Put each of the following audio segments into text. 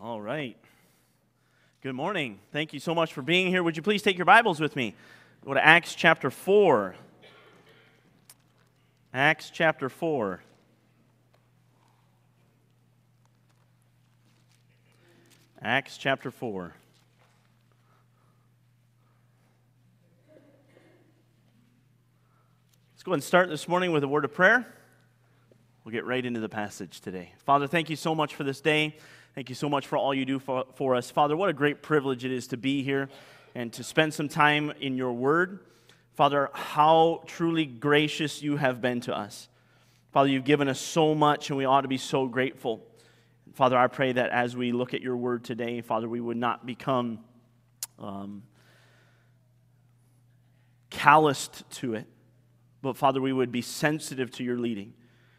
All right. Good morning. Thank you so much for being here. Would you please take your Bibles with me? Go to Acts chapter 4. Acts chapter 4. Acts chapter 4. Let's go and start this morning with a word of prayer. We'll get right into the passage today. Father, thank you so much for this day. Thank you so much for all you do for, for us. Father, what a great privilege it is to be here and to spend some time in your word. Father, how truly gracious you have been to us. Father, you've given us so much, and we ought to be so grateful. Father, I pray that as we look at your word today, Father, we would not become um, calloused to it, but Father, we would be sensitive to your leading.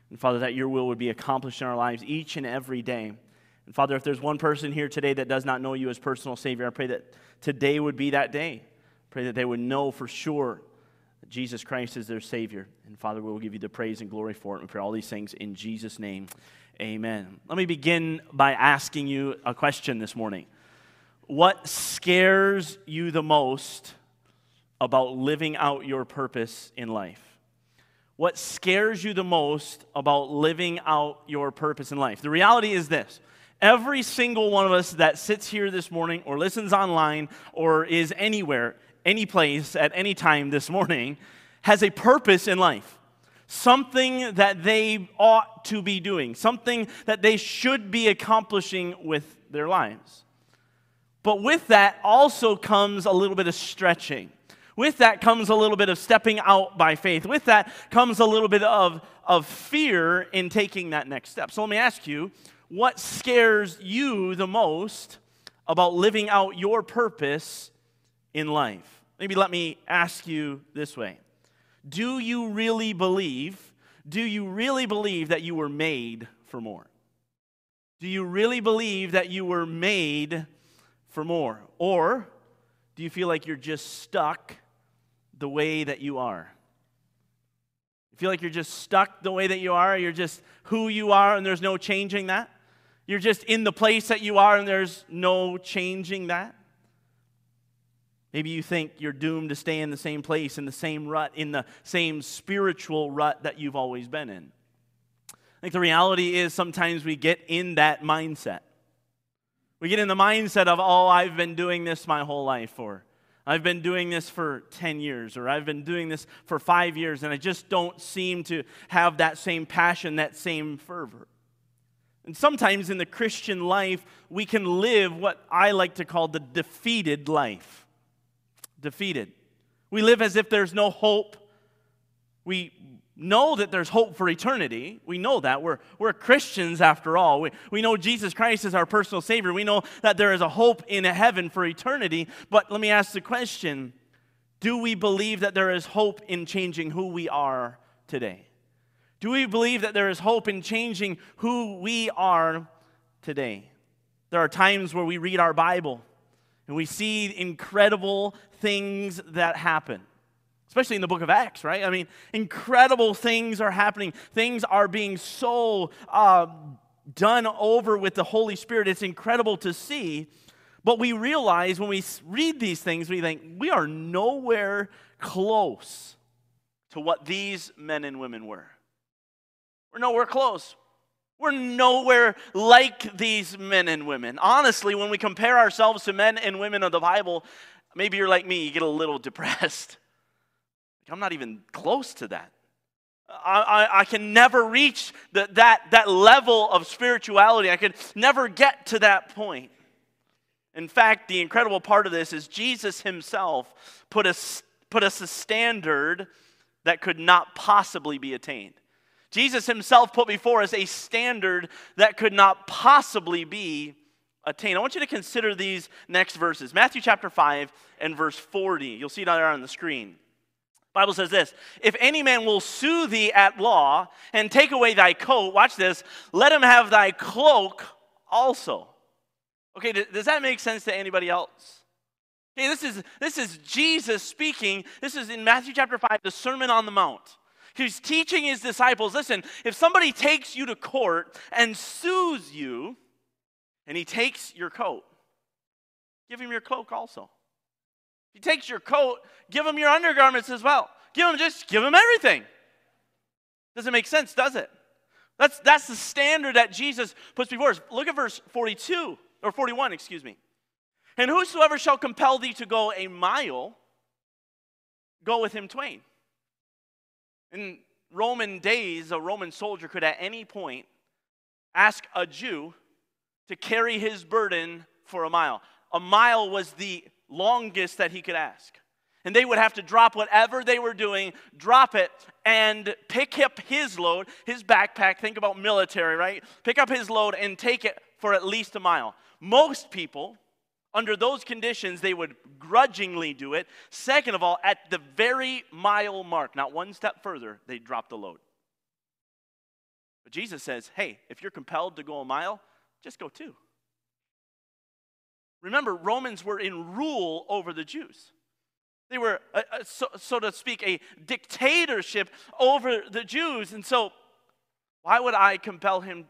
And Father, that your will would be accomplished in our lives each and every day. And Father, if there's one person here today that does not know you as personal Savior, I pray that today would be that day. Pray that they would know for sure that Jesus Christ is their Savior. And Father, we will give you the praise and glory for it. And pray all these things in Jesus' name. Amen. Let me begin by asking you a question this morning. What scares you the most about living out your purpose in life? What scares you the most about living out your purpose in life? The reality is this Every single one of us that sits here this morning or listens online or is anywhere, any place, at any time this morning has a purpose in life. Something that they ought to be doing, something that they should be accomplishing with their lives. But with that also comes a little bit of stretching. With that comes a little bit of stepping out by faith. With that comes a little bit of, of fear in taking that next step. So let me ask you what scares you the most about living out your purpose in life? Maybe let me ask you this way Do you really believe, do you really believe that you were made for more? Do you really believe that you were made for more? Or do you feel like you're just stuck the way that you are? You feel like you're just stuck the way that you are? You're just who you are and there's no changing that? You're just in the place that you are and there's no changing that. Maybe you think you're doomed to stay in the same place, in the same rut, in the same spiritual rut that you've always been in. I think the reality is sometimes we get in that mindset. We get in the mindset of, oh, I've been doing this my whole life, or I've been doing this for 10 years, or I've been doing this for five years, and I just don't seem to have that same passion, that same fervor. And sometimes in the Christian life, we can live what I like to call the defeated life. Defeated. We live as if there's no hope. We know that there's hope for eternity. We know that. We're, we're Christians after all. We, we know Jesus Christ is our personal Savior. We know that there is a hope in heaven for eternity. But let me ask the question do we believe that there is hope in changing who we are today? Do we believe that there is hope in changing who we are today? There are times where we read our Bible and we see incredible things that happen, especially in the book of Acts, right? I mean, incredible things are happening. Things are being so uh, done over with the Holy Spirit. It's incredible to see. But we realize when we read these things, we think we are nowhere close to what these men and women were. We're nowhere close. We're nowhere like these men and women. Honestly, when we compare ourselves to men and women of the Bible, maybe you're like me, you get a little depressed. I'm not even close to that. I, I, I can never reach the, that, that level of spirituality. I can never get to that point. In fact, the incredible part of this is Jesus himself put us, put us a standard that could not possibly be attained. Jesus himself put before us a standard that could not possibly be attained. I want you to consider these next verses Matthew chapter 5 and verse 40. You'll see it there on the screen. The Bible says this If any man will sue thee at law and take away thy coat, watch this, let him have thy cloak also. Okay, does that make sense to anybody else? Okay, this is, this is Jesus speaking. This is in Matthew chapter 5, the Sermon on the Mount. He's teaching his disciples listen, if somebody takes you to court and sues you, and he takes your coat, give him your cloak also. If he takes your coat, give him your undergarments as well. Give him just give him everything. Doesn't make sense, does it? That's, that's the standard that Jesus puts before us. Look at verse 42, or 41, excuse me. And whosoever shall compel thee to go a mile, go with him twain. In Roman days, a Roman soldier could at any point ask a Jew to carry his burden for a mile. A mile was the longest that he could ask. And they would have to drop whatever they were doing, drop it, and pick up his load, his backpack. Think about military, right? Pick up his load and take it for at least a mile. Most people, under those conditions, they would grudgingly do it. Second of all, at the very mile mark, not one step further, they drop the load. But Jesus says, hey, if you're compelled to go a mile, just go two. Remember, Romans were in rule over the Jews. They were, a, a, so, so to speak, a dictatorship over the Jews. And so, why would I compel him?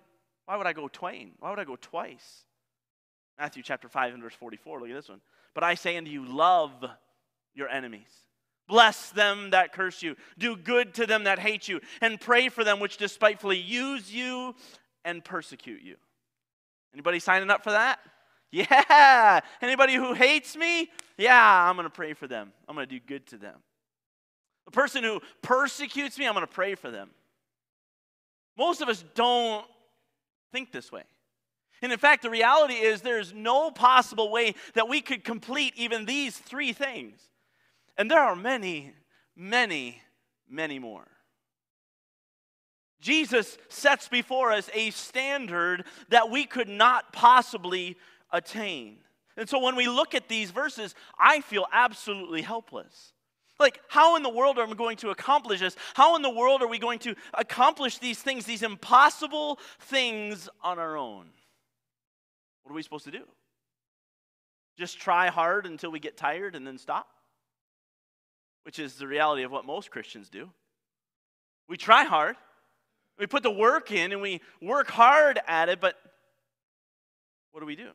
Why would I go twain? Why would I go twice? Matthew chapter 5 and verse 44. Look at this one. But I say unto you, love your enemies. Bless them that curse you. Do good to them that hate you. And pray for them which despitefully use you and persecute you. Anybody signing up for that? Yeah. Anybody who hates me? Yeah, I'm going to pray for them. I'm going to do good to them. The person who persecutes me, I'm going to pray for them. Most of us don't think this way. And in fact, the reality is there's no possible way that we could complete even these three things. And there are many, many, many more. Jesus sets before us a standard that we could not possibly attain. And so when we look at these verses, I feel absolutely helpless. Like, how in the world are we going to accomplish this? How in the world are we going to accomplish these things, these impossible things on our own? What are we supposed to do? Just try hard until we get tired and then stop? Which is the reality of what most Christians do. We try hard, we put the work in, and we work hard at it, but what do we do?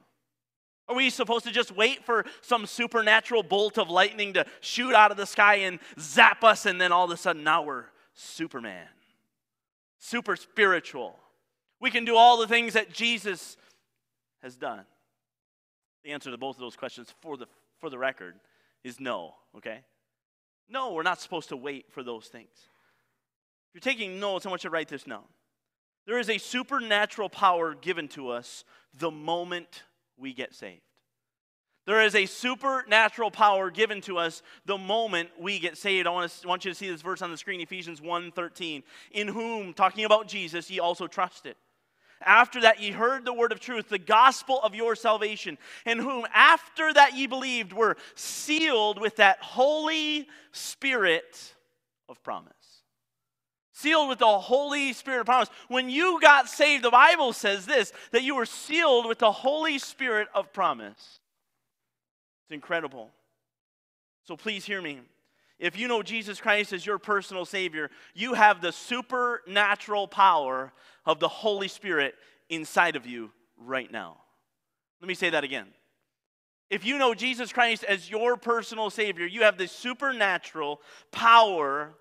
Are we supposed to just wait for some supernatural bolt of lightning to shoot out of the sky and zap us, and then all of a sudden now we're Superman? Super spiritual. We can do all the things that Jesus has done. The answer to both of those questions, for the, for the record, is no, okay? No, we're not supposed to wait for those things. If you're taking notes, I want you to write this down. There is a supernatural power given to us the moment we get saved. There is a supernatural power given to us the moment we get saved. I want, to, want you to see this verse on the screen, Ephesians 1.13. In whom, talking about Jesus, ye also trusted. After that ye heard the word of truth, the gospel of your salvation, in whom after that ye believed were sealed with that Holy Spirit of promise sealed with the Holy Spirit of promise. When you got saved, the Bible says this that you were sealed with the Holy Spirit of promise. It's incredible. So please hear me. If you know Jesus Christ as your personal Savior, you have the supernatural power of the Holy Spirit inside of you right now. Let me say that again. If you know Jesus Christ as your personal Savior, you have the supernatural power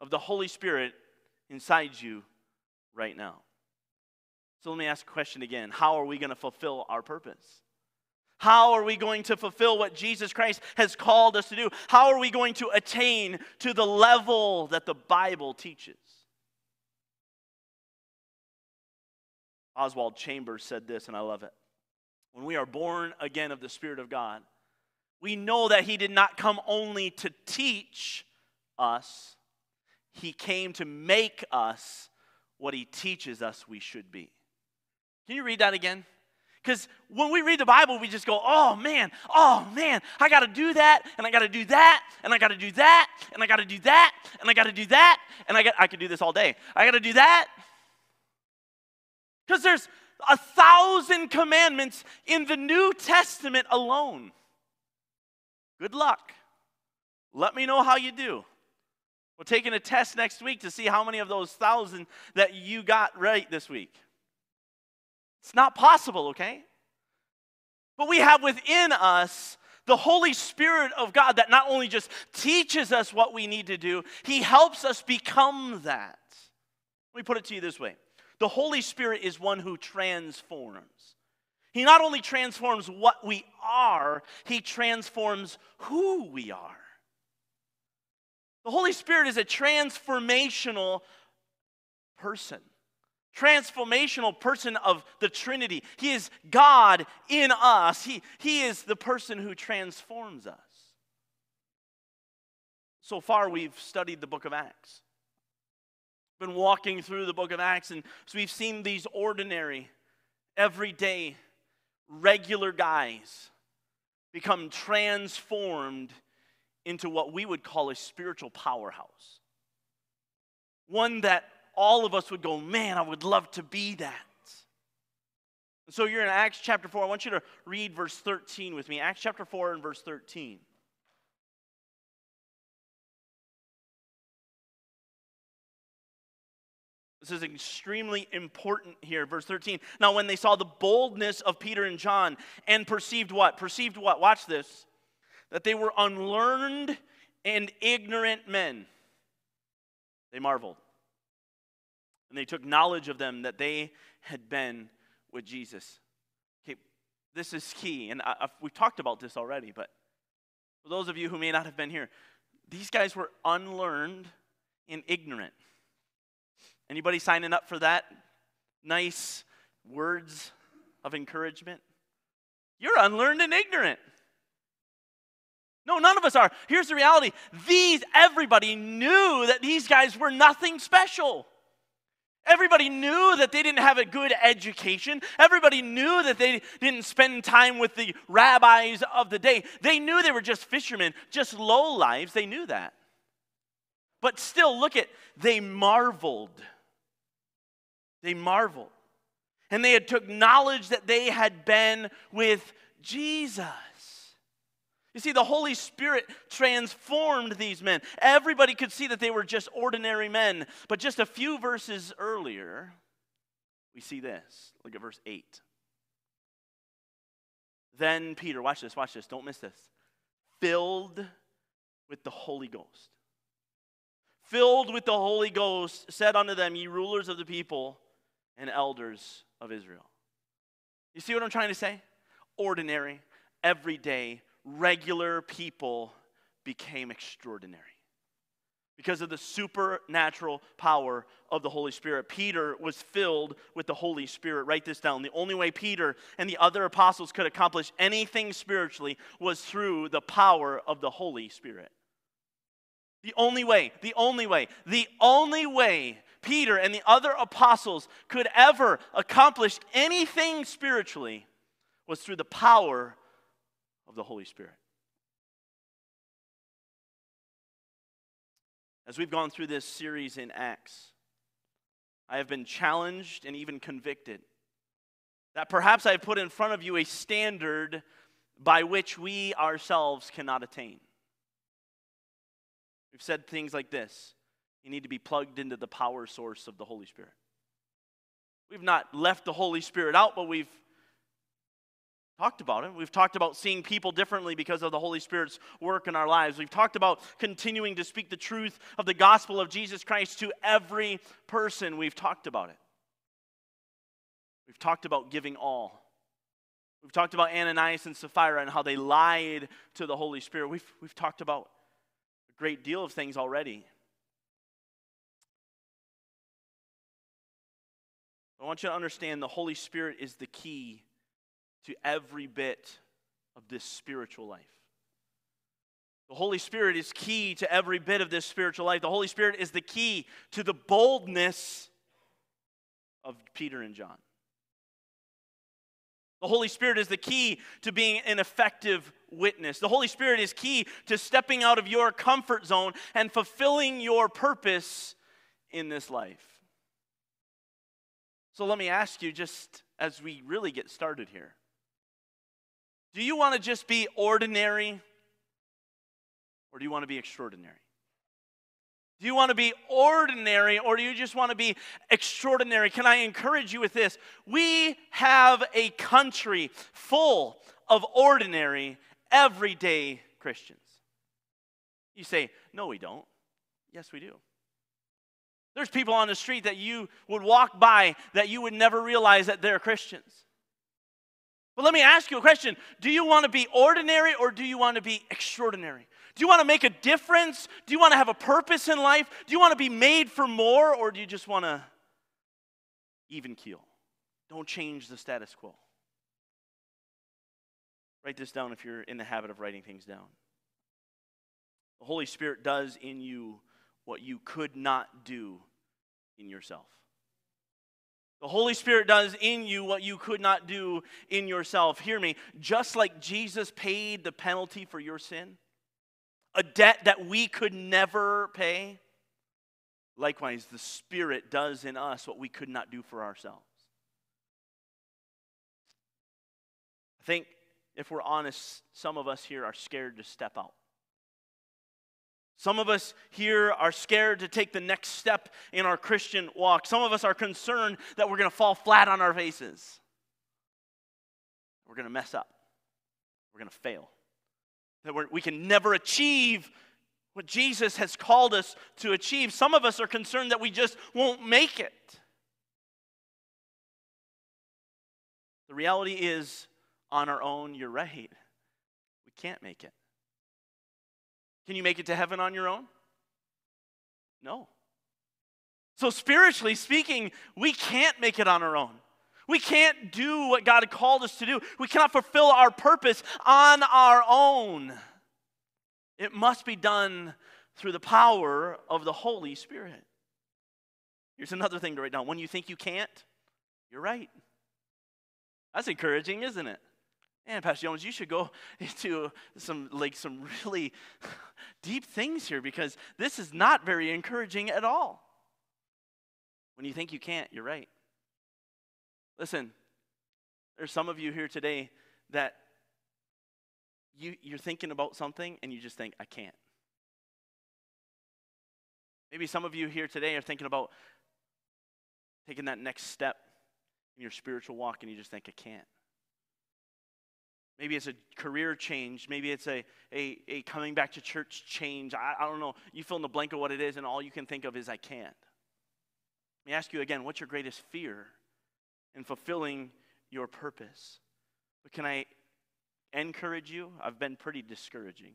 of the Holy Spirit inside you right now. So let me ask a question again How are we going to fulfill our purpose? How are we going to fulfill what Jesus Christ has called us to do? How are we going to attain to the level that the Bible teaches? Oswald Chambers said this, and I love it. When we are born again of the Spirit of God, we know that He did not come only to teach us, he came to make us what He teaches us we should be. Can you read that again? Because when we read the Bible, we just go, oh man, oh man, I got to do that, and I got to do that, and I got to do that, and I got to do that, and I got to do that, and I got I could do this all day. I got to do that. Because there's a thousand commandments in the New Testament alone. Good luck. Let me know how you do. We're taking a test next week to see how many of those thousand that you got right this week. It's not possible, okay? But we have within us the Holy Spirit of God that not only just teaches us what we need to do, He helps us become that. Let me put it to you this way the Holy Spirit is one who transforms. He not only transforms what we are, He transforms who we are. The Holy Spirit is a transformational person transformational person of the Trinity. He is God in us, He, he is the person who transforms us. So far, we've studied the book of Acts. Been walking through the book of Acts, and so we've seen these ordinary, everyday, regular guys become transformed into what we would call a spiritual powerhouse. One that all of us would go, man, I would love to be that. And so you're in Acts chapter 4. I want you to read verse 13 with me. Acts chapter 4 and verse 13. This is extremely important here. Verse 13. Now, when they saw the boldness of Peter and John and perceived what? Perceived what? Watch this. That they were unlearned and ignorant men, they marveled. And they took knowledge of them that they had been with Jesus. Okay, this is key. And I, we've talked about this already, but for those of you who may not have been here, these guys were unlearned and ignorant. Anybody signing up for that? Nice words of encouragement? You're unlearned and ignorant. No, none of us are. Here's the reality. These everybody knew that these guys were nothing special. Everybody knew that they didn't have a good education. Everybody knew that they didn't spend time with the rabbis of the day. They knew they were just fishermen, just low lives. They knew that. But still, look at, they marveled. They marveled. And they had took knowledge that they had been with Jesus. You see, the Holy Spirit transformed these men. Everybody could see that they were just ordinary men. But just a few verses earlier, we see this. Look at verse 8. Then Peter, watch this, watch this, don't miss this. Filled with the Holy Ghost. Filled with the Holy Ghost, said unto them, Ye rulers of the people and elders of Israel. You see what I'm trying to say? Ordinary, everyday regular people became extraordinary because of the supernatural power of the Holy Spirit. Peter was filled with the Holy Spirit. Write this down. The only way Peter and the other apostles could accomplish anything spiritually was through the power of the Holy Spirit. The only way, the only way, the only way Peter and the other apostles could ever accomplish anything spiritually was through the power of the Holy Spirit. As we've gone through this series in Acts, I have been challenged and even convicted that perhaps I have put in front of you a standard by which we ourselves cannot attain. We've said things like this you need to be plugged into the power source of the Holy Spirit. We've not left the Holy Spirit out, but we've talked about it. We've talked about seeing people differently because of the Holy Spirit's work in our lives. We've talked about continuing to speak the truth of the gospel of Jesus Christ to every person. We've talked about it. We've talked about giving all. We've talked about Ananias and Sapphira and how they lied to the Holy Spirit. We've, we've talked about a great deal of things already. I want you to understand the Holy Spirit is the key to every bit of this spiritual life. The Holy Spirit is key to every bit of this spiritual life. The Holy Spirit is the key to the boldness of Peter and John. The Holy Spirit is the key to being an effective witness. The Holy Spirit is key to stepping out of your comfort zone and fulfilling your purpose in this life. So let me ask you, just as we really get started here do you want to just be ordinary or do you want to be extraordinary? Do you want to be ordinary or do you just want to be extraordinary? Can I encourage you with this? We have a country full of ordinary, everyday Christians. You say, no, we don't. Yes, we do. There's people on the street that you would walk by that you would never realize that they're Christians. But let me ask you a question Do you want to be ordinary or do you want to be extraordinary? Do you want to make a difference? Do you want to have a purpose in life? Do you want to be made for more or do you just want to even keel? Don't change the status quo. Write this down if you're in the habit of writing things down. The Holy Spirit does in you what you could not do in yourself. The Holy Spirit does in you what you could not do in yourself. Hear me. Just like Jesus paid the penalty for your sin, a debt that we could never pay, likewise, the Spirit does in us what we could not do for ourselves. I think if we're honest, some of us here are scared to step out. Some of us here are scared to take the next step in our Christian walk. Some of us are concerned that we're going to fall flat on our faces. We're going to mess up. We're going to fail. That we can never achieve what Jesus has called us to achieve. Some of us are concerned that we just won't make it. The reality is, on our own, you're right. We can't make it. Can you make it to heaven on your own? No. So, spiritually speaking, we can't make it on our own. We can't do what God called us to do. We cannot fulfill our purpose on our own. It must be done through the power of the Holy Spirit. Here's another thing to write down. When you think you can't, you're right. That's encouraging, isn't it? Man, Pastor Jones, you should go into some like some really deep things here because this is not very encouraging at all. When you think you can't, you're right. Listen, there's some of you here today that you, you're thinking about something and you just think, I can't. Maybe some of you here today are thinking about taking that next step in your spiritual walk and you just think, I can't. Maybe it's a career change. Maybe it's a, a, a coming back to church change. I, I don't know. You fill in the blank of what it is, and all you can think of is, I can't. Let me ask you again what's your greatest fear in fulfilling your purpose? But can I encourage you? I've been pretty discouraging.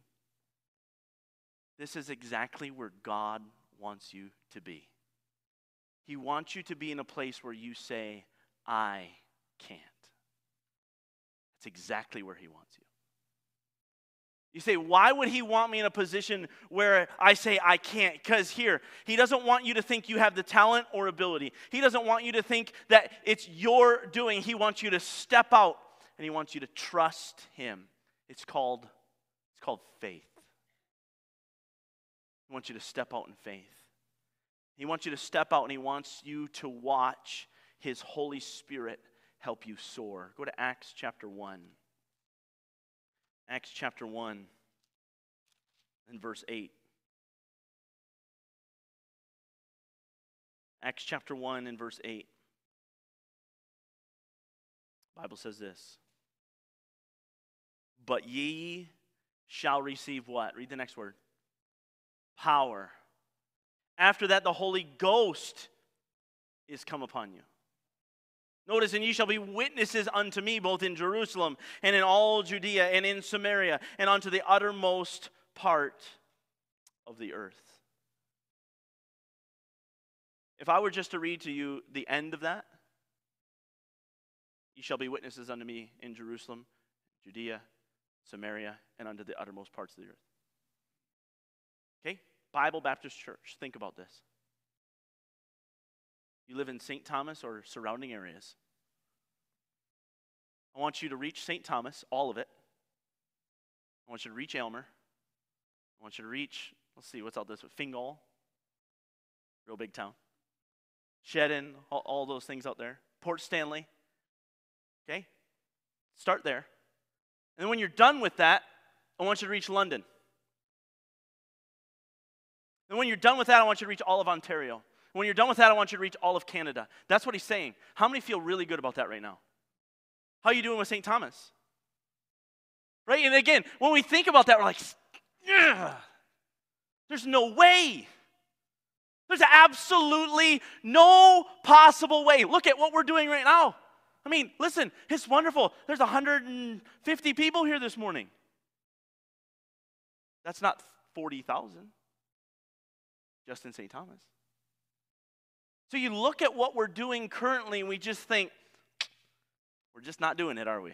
This is exactly where God wants you to be. He wants you to be in a place where you say, I can't. That's exactly where He wants you. You say, why would He want me in a position where I say I can't? Because here, He doesn't want you to think you have the talent or ability. He doesn't want you to think that it's your doing. He wants you to step out and He wants you to trust Him. It's called, it's called faith. He wants you to step out in faith. He wants you to step out and He wants you to watch His Holy Spirit help you soar. Go to Acts chapter 1. Acts chapter 1 and verse 8. Acts chapter 1 and verse 8. The Bible says this. But ye shall receive what? Read the next word. Power. After that, the Holy Ghost is come upon you. Notice, and ye shall be witnesses unto me both in Jerusalem and in all Judea and in Samaria and unto the uttermost part of the earth. If I were just to read to you the end of that, ye shall be witnesses unto me in Jerusalem, Judea, Samaria, and unto the uttermost parts of the earth. Okay? Bible Baptist Church, think about this. You live in St. Thomas or surrounding areas. I want you to reach St. Thomas, all of it. I want you to reach Aylmer. I want you to reach, let's see, what's out this? Fingal, real big town. Shedden, all, all those things out there. Port Stanley. Okay? Start there. And when you're done with that, I want you to reach London. And when you're done with that, I want you to reach all of Ontario. When you're done with that, I want you to reach all of Canada. That's what he's saying. How many feel really good about that right now? How are you doing with St. Thomas? Right? And again, when we think about that, we're like, yeah, there's no way. There's absolutely no possible way. Look at what we're doing right now. I mean, listen, it's wonderful. There's 150 people here this morning. That's not 40,000 just in St. Thomas. So you look at what we're doing currently and we just think, we're just not doing it, are we?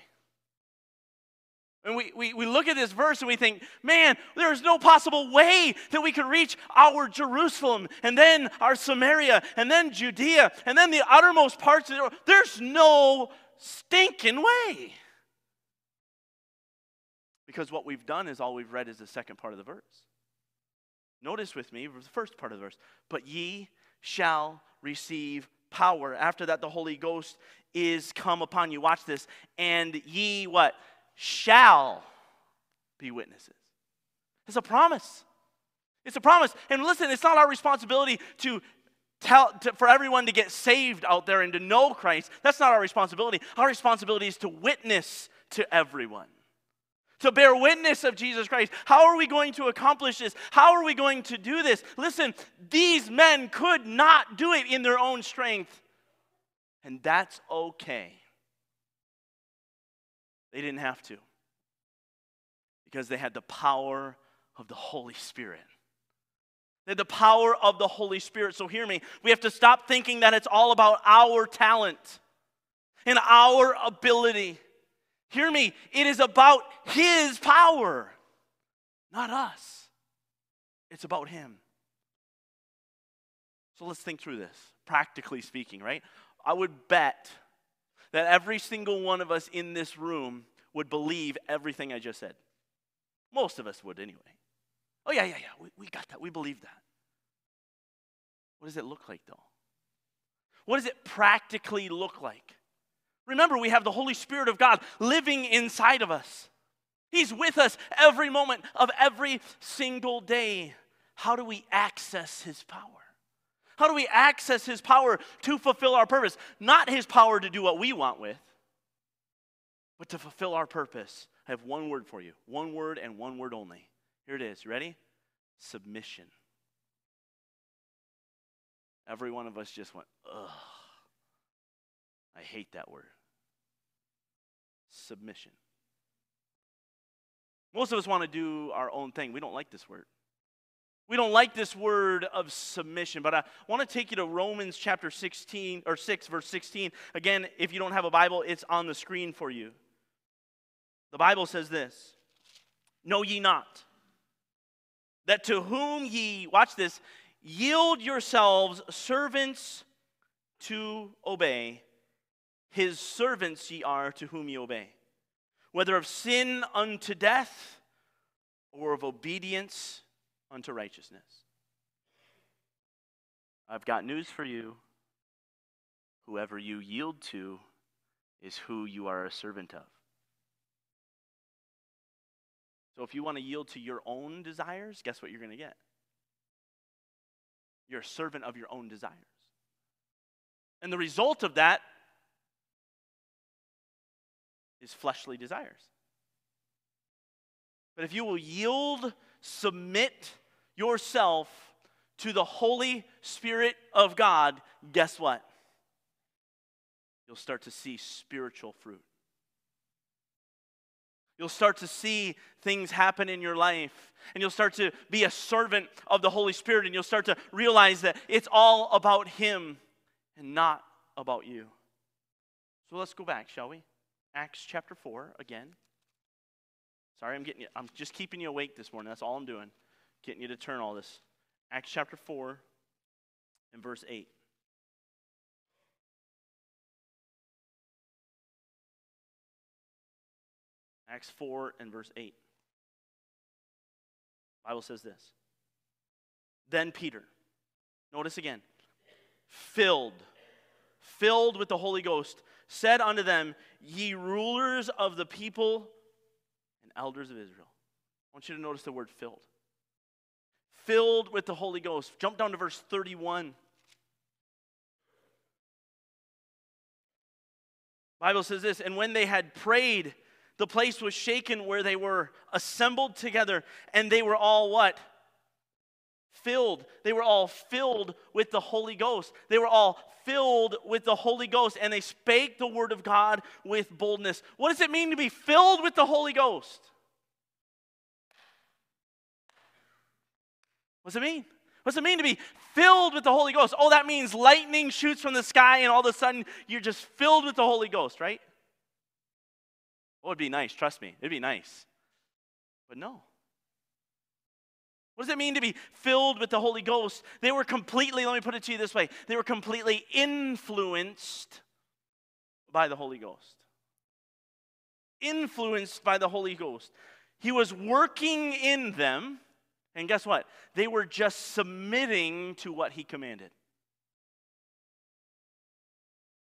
And we, we, we look at this verse and we think, man, there's no possible way that we could reach our Jerusalem and then our Samaria and then Judea and then the uttermost parts of the world. There's no stinking way. Because what we've done is all we've read is the second part of the verse. Notice with me the first part of the verse. But ye shall receive power. After that, the Holy Ghost is come upon you. Watch this. And ye what? shall be witnesses. It's a promise. It's a promise. And listen, it's not our responsibility to tell to, for everyone to get saved out there and to know Christ. That's not our responsibility. Our responsibility is to witness to everyone. To bear witness of Jesus Christ. How are we going to accomplish this? How are we going to do this? Listen, these men could not do it in their own strength. And that's okay. They didn't have to because they had the power of the Holy Spirit. They had the power of the Holy Spirit. So, hear me. We have to stop thinking that it's all about our talent and our ability. Hear me. It is about His power, not us. It's about Him. So, let's think through this, practically speaking, right? I would bet that every single one of us in this room would believe everything I just said. Most of us would, anyway. Oh, yeah, yeah, yeah, we, we got that. We believe that. What does it look like, though? What does it practically look like? Remember, we have the Holy Spirit of God living inside of us. He's with us every moment of every single day. How do we access His power? How do we access His power to fulfill our purpose? Not His power to do what we want with, but to fulfill our purpose. I have one word for you one word and one word only. Here it is. Ready? Submission. Every one of us just went, ugh. I hate that word. Submission. Most of us want to do our own thing. We don't like this word. We don't like this word of submission, but I want to take you to Romans chapter 16 or 6 verse 16. Again, if you don't have a Bible, it's on the screen for you. The Bible says this, "Know ye not that to whom ye watch this, yield yourselves servants to obey, his servants ye are to whom ye obey, whether of sin unto death or of obedience unto righteousness. I've got news for you. Whoever you yield to is who you are a servant of. So if you want to yield to your own desires, guess what you're going to get? You're a servant of your own desires. And the result of that is fleshly desires. But if you will yield, submit, yourself to the Holy Spirit of God, guess what? You'll start to see spiritual fruit. You'll start to see things happen in your life, and you'll start to be a servant of the Holy Spirit, and you'll start to realize that it's all about Him and not about you. So let's go back, shall we? Acts chapter 4 again. Sorry, I'm getting you, I'm just keeping you awake this morning. That's all I'm doing getting you to turn all this. Acts chapter 4 and verse 8. Acts 4 and verse 8. Bible says this. Then Peter, notice again, filled, filled with the Holy Ghost, said unto them, Ye rulers of the people and elders of Israel. I want you to notice the word filled filled with the Holy Ghost. Jump down to verse 31. Bible says this, and when they had prayed, The place was shaken where they were assembled together, and they were all what? Filled. They were all filled with the Holy Ghost. They were all filled with the Holy Ghost, and they spake the word of God with boldness. What does it mean to be filled with the Holy Ghost? What does it mean? What does it mean to be filled with the Holy Ghost? Oh, that means lightning shoots from the sky and all of a sudden you're just filled with the Holy Ghost, right? Oh, it'd be nice, trust me. It'd be nice. But no. What does it mean to be filled with the Holy Ghost? They were completely, let me put it to you this way, they were completely influenced by the Holy Ghost. Influenced by the Holy Ghost. He was working in them and guess what? They were just submitting to what he commanded.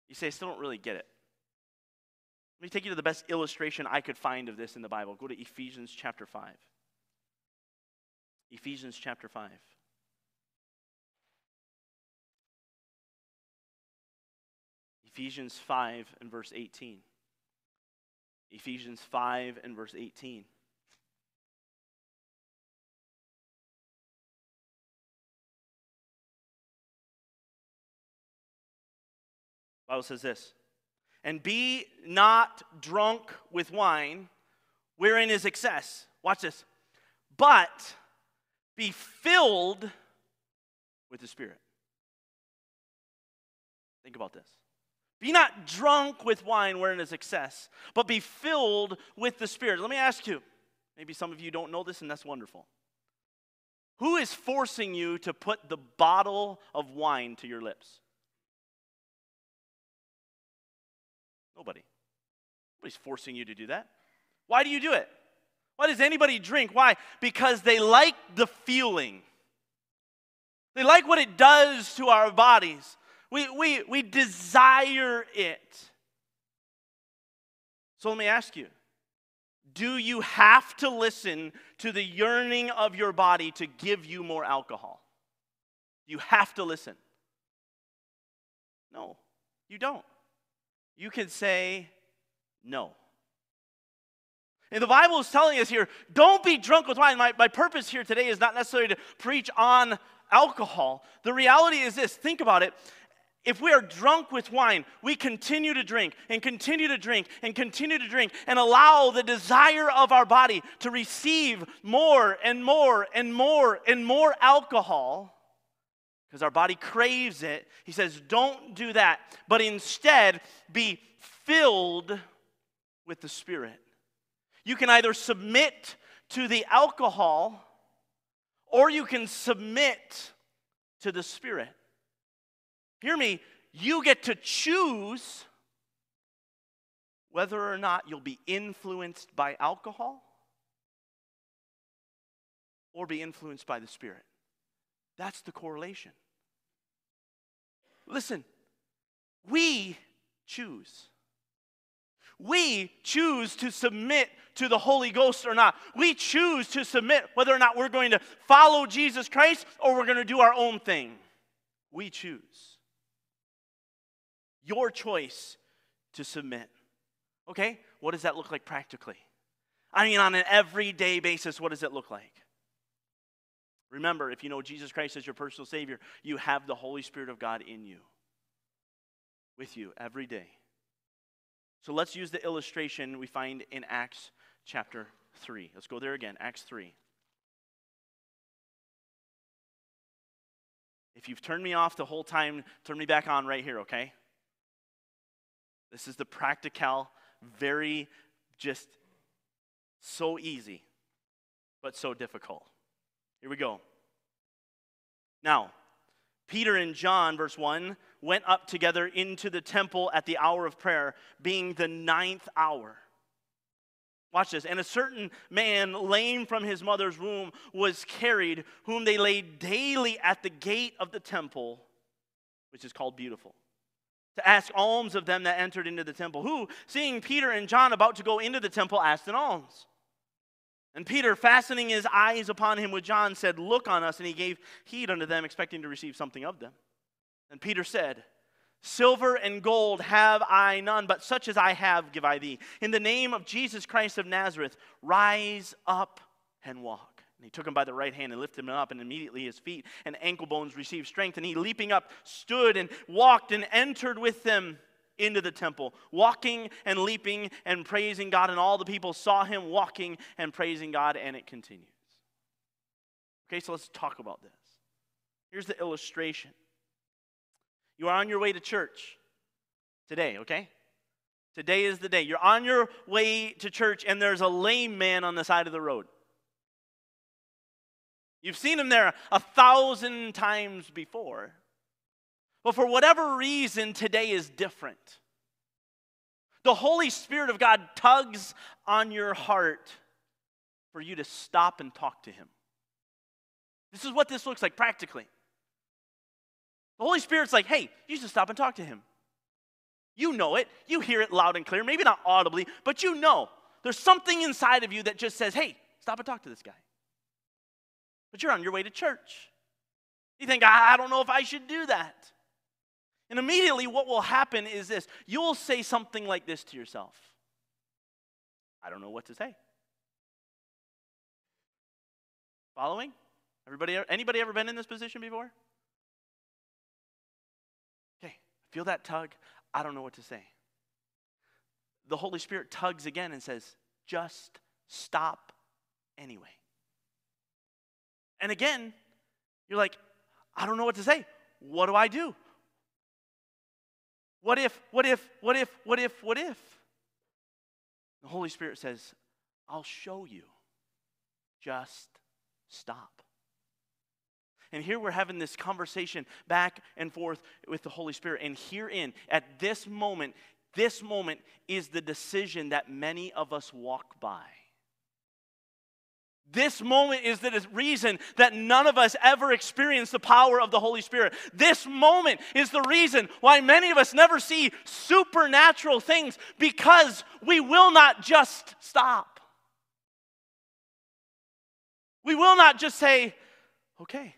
You say, I still don't really get it. Let me take you to the best illustration I could find of this in the Bible. Go to Ephesians chapter 5. Ephesians chapter 5. Ephesians 5 and verse 18. Ephesians 5 and verse 18. Bible says this and be not drunk with wine, wherein is excess. Watch this. But be filled with the Spirit. Think about this. Be not drunk with wine wherein is excess, but be filled with the Spirit. Let me ask you, maybe some of you don't know this, and that's wonderful. Who is forcing you to put the bottle of wine to your lips? Nobody. Nobody's forcing you to do that. Why do you do it? Why does anybody drink? Why? Because they like the feeling. They like what it does to our bodies. We, we, we desire it. So let me ask you do you have to listen to the yearning of your body to give you more alcohol? You have to listen. No, you don't you can say no. And the Bible is telling us here don't be drunk with wine. My, my purpose here today is not necessarily to preach on alcohol. The reality is this think about it. If we are drunk with wine, we continue to drink and continue to drink and continue to drink and allow the desire of our body to receive more and more and more and more alcohol because our body craves it. He says, don't do that, but instead be filled with the Spirit. You can either submit to the alcohol or you can submit to the Spirit. Hear me, you get to choose whether or not you'll be influenced by alcohol or be influenced by the Spirit. That's the correlation. Listen, we choose. We choose to submit to the Holy Ghost or not. We choose to submit whether or not we're going to follow Jesus Christ or we're going to do our own thing. We choose. Your choice to submit. Okay, what does that look like practically? I mean, on an everyday basis, what does it look like? Remember, if you know Jesus Christ as your personal Savior, you have the Holy Spirit of God in you, with you every day. So let's use the illustration we find in Acts chapter 3. Let's go there again, Acts 3. If you've turned me off the whole time, turn me back on right here, okay? This is the practical, very just so easy, but so difficult. Here we go. Now, Peter and John, verse 1, went up together into the temple at the hour of prayer, being the ninth hour. Watch this. And a certain man, lame from his mother's womb, was carried, whom they laid daily at the gate of the temple, which is called Beautiful, to ask alms of them that entered into the temple. Who, seeing Peter and John about to go into the temple, asked an alms. And Peter, fastening his eyes upon him with John, said, Look on us. And he gave heed unto them, expecting to receive something of them. And Peter said, Silver and gold have I none, but such as I have give I thee. In the name of Jesus Christ of Nazareth, rise up and walk. And he took him by the right hand and lifted him up, and immediately his feet and ankle bones received strength. And he, leaping up, stood and walked and entered with them into the temple, walking and leaping and praising God. And all the people saw him walking and praising God, and it continues. Okay, so let's talk about this. Here's the illustration. You are on your way to church today, okay? Today is the day. You're on your way to church, and there's a lame man on the side of the road. You've seen him there a thousand times before. But for whatever reason, today is different. The Holy Spirit of God tugs on your heart for you to stop and talk to him. This is what this looks like practically. The Holy Spirit's like, hey, you should stop and talk to him. You know it. You hear it loud and clear. Maybe not audibly, but you know. There's something inside of you that just says, hey, stop and talk to this guy. But you're on your way to church. You think, I don't know if I should do that. And immediately, what will happen is this you'll say something like this to yourself I don't know what to say. Following? Everybody, anybody ever been in this position before? Feel that tug? I don't know what to say. The Holy Spirit tugs again and says, just stop anyway. And again, you're like, I don't know what to say. What do I do? What if, what if, what if, what if, what if? The Holy Spirit says, I'll show you. Just stop. And here we're having this conversation back and forth with the Holy Spirit. And herein, at this moment, this moment is the decision that many of us walk by. This moment is the reason that none of us ever experience the power of the Holy Spirit. This moment is the reason why many of us never see supernatural things because we will not just stop. We will not just say, okay,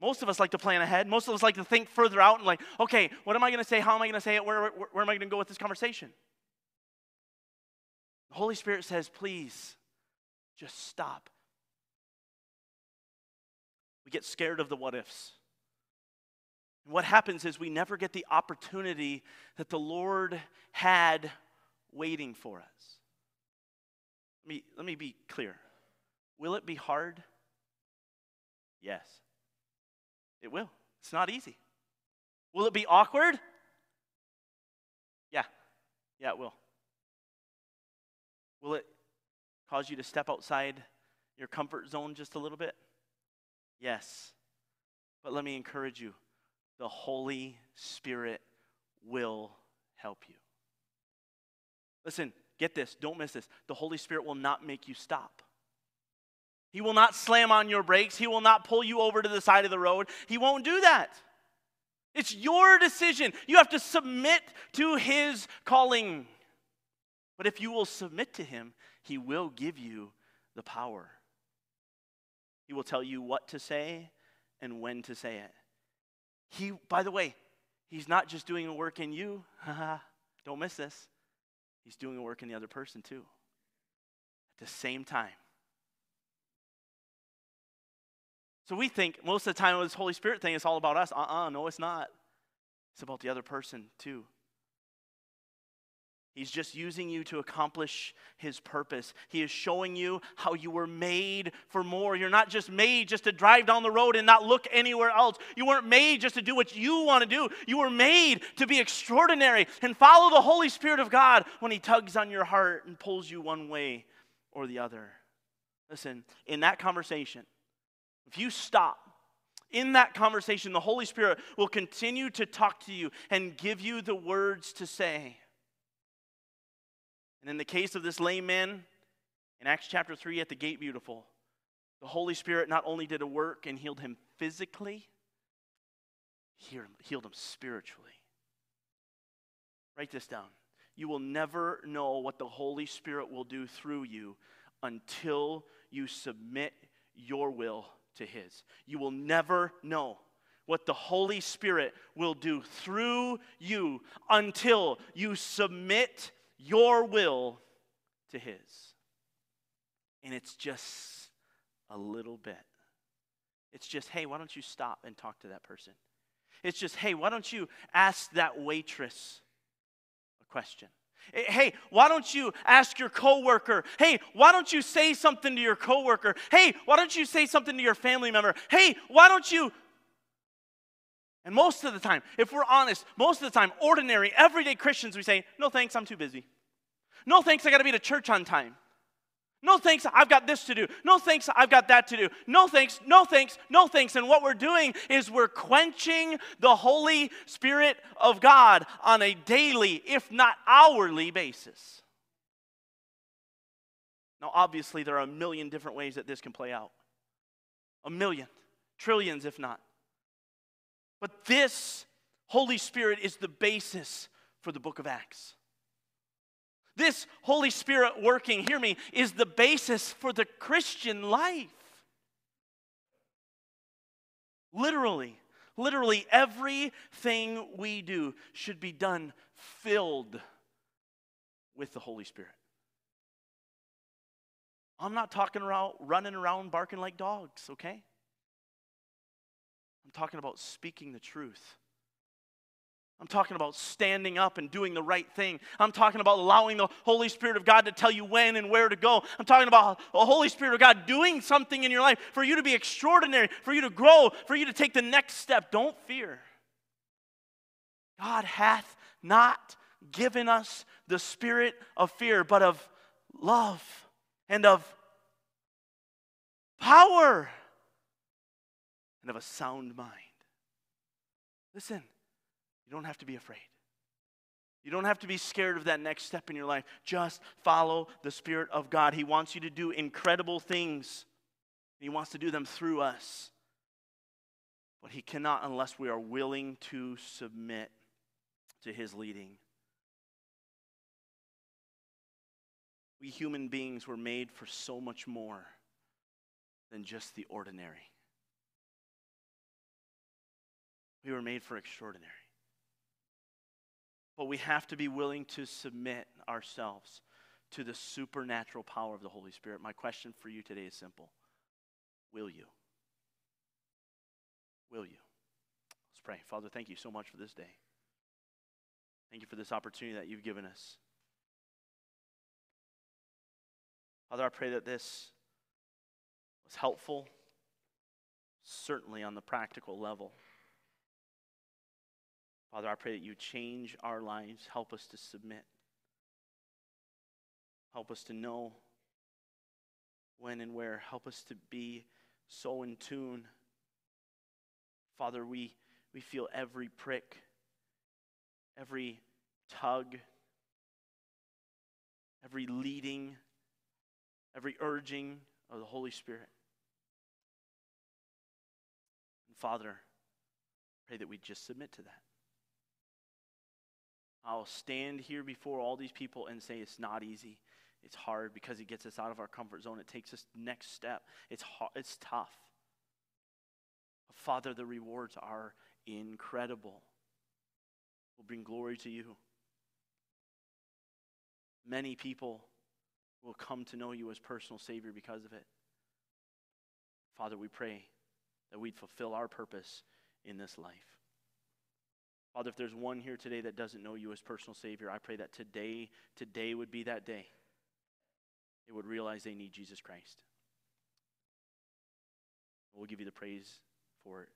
most of us like to plan ahead. Most of us like to think further out and like, okay, what am I going to say? How am I going to say it? Where, where, where am I going to go with this conversation? The Holy Spirit says, please, just stop. We get scared of the what ifs. And what happens is we never get the opportunity that the Lord had waiting for us. Let me, let me be clear. Will it be hard? Yes. It will. It's not easy. Will it be awkward? Yeah. Yeah, it will. Will it cause you to step outside your comfort zone just a little bit? Yes. But let me encourage you the Holy Spirit will help you. Listen, get this, don't miss this. The Holy Spirit will not make you stop. He will not slam on your brakes. He will not pull you over to the side of the road. He won't do that. It's your decision. You have to submit to His calling. But if you will submit to Him, He will give you the power. He will tell you what to say and when to say it. He, by the way, He's not just doing a work in you. Don't miss this. He's doing a work in the other person too. At the same time. So we think most of the time this Holy Spirit thing is all about us. Uh uh-uh, uh no, it's not. It's about the other person too. He's just using you to accomplish his purpose. He is showing you how you were made for more. You're not just made just to drive down the road and not look anywhere else. You weren't made just to do what you want to do. You were made to be extraordinary and follow the Holy Spirit of God when he tugs on your heart and pulls you one way or the other. Listen, in that conversation, if you stop in that conversation, the Holy Spirit will continue to talk to you and give you the words to say. And in the case of this lame man, in Acts chapter 3 at the gate beautiful, the Holy Spirit not only did a work and healed him physically, he healed him spiritually. Write this down. You will never know what the Holy Spirit will do through you until you submit your will to His. You will never know what the Holy Spirit will do through you until you submit your will to His. And it's just a little bit. It's just, hey, why don't you stop and talk to that person? It's just, hey, why don't you ask that waitress a question? Eh, hey, why don't you ask your coworker? Hey, why don't you say something to your coworker? Hey, why don't you say something to your family member? Hey, why don't you and most of the time, if we're honest, most of the time, ordinary, everyday Christians, we say, No thanks, I'm too busy. No thanks, I got to be to church on time. No thanks, I've got this to do. No thanks, I've got that to do. No thanks, no thanks, no thanks. And what we're doing is we're quenching the Holy Spirit of God on a daily, if not hourly basis. Now, obviously, there are a million different ways that this can play out. A million, trillions, if not. But this Holy Spirit is the basis for the book of Acts. This Holy Spirit working, hear me, is the basis for the Christian life. Literally, literally everything we do should be done filled with the Holy Spirit. I'm not talking about running around barking like dogs, okay? I'm talking about speaking the truth. I'm talking about standing up and doing the right thing. I'm talking about allowing the Holy Spirit of God to tell you when and where to go. I'm talking about the Holy Spirit of God doing something in your life for you to be extraordinary, for you to grow, for you to take the next step. Don't fear. God hath not given us the spirit of fear, but of love and of power and of a sound mind. Listen, you don't have to be afraid. You don't have to be scared of that next step in your life. Just follow the Spirit of God. He wants you to do incredible things, He wants to do them through us. But He cannot unless we are willing to submit to His leading. We human beings were made for so much more than just the ordinary. We were made for extraordinary. But we have to be willing to submit ourselves to the supernatural power of the Holy Spirit. My question for you today is simple Will you? Will you? Let's pray. Father, thank you so much for this day. Thank you for this opportunity that you've given us. Father, I pray that this was helpful, certainly on the practical level. Father, I pray that you change our lives. Help us to submit. Help us to know when and where. Help us to be so in tune. Father, we, we feel every prick, every tug, every leading, every urging of the Holy Spirit. And Father, pray that we just submit to that. I'll stand here before all these people and say it's not easy. It's hard because it gets us out of our comfort zone. It takes us next step. It's hard, it's tough. Father, the rewards are incredible. Will bring glory to you. Many people will come to know you as personal Savior because of it. Father, we pray that we'd fulfill our purpose in this life. Father, if there's one here today that doesn't know you as personal Savior, I pray that today, today would be that day. They would realize they need Jesus Christ. We'll give you the praise for it.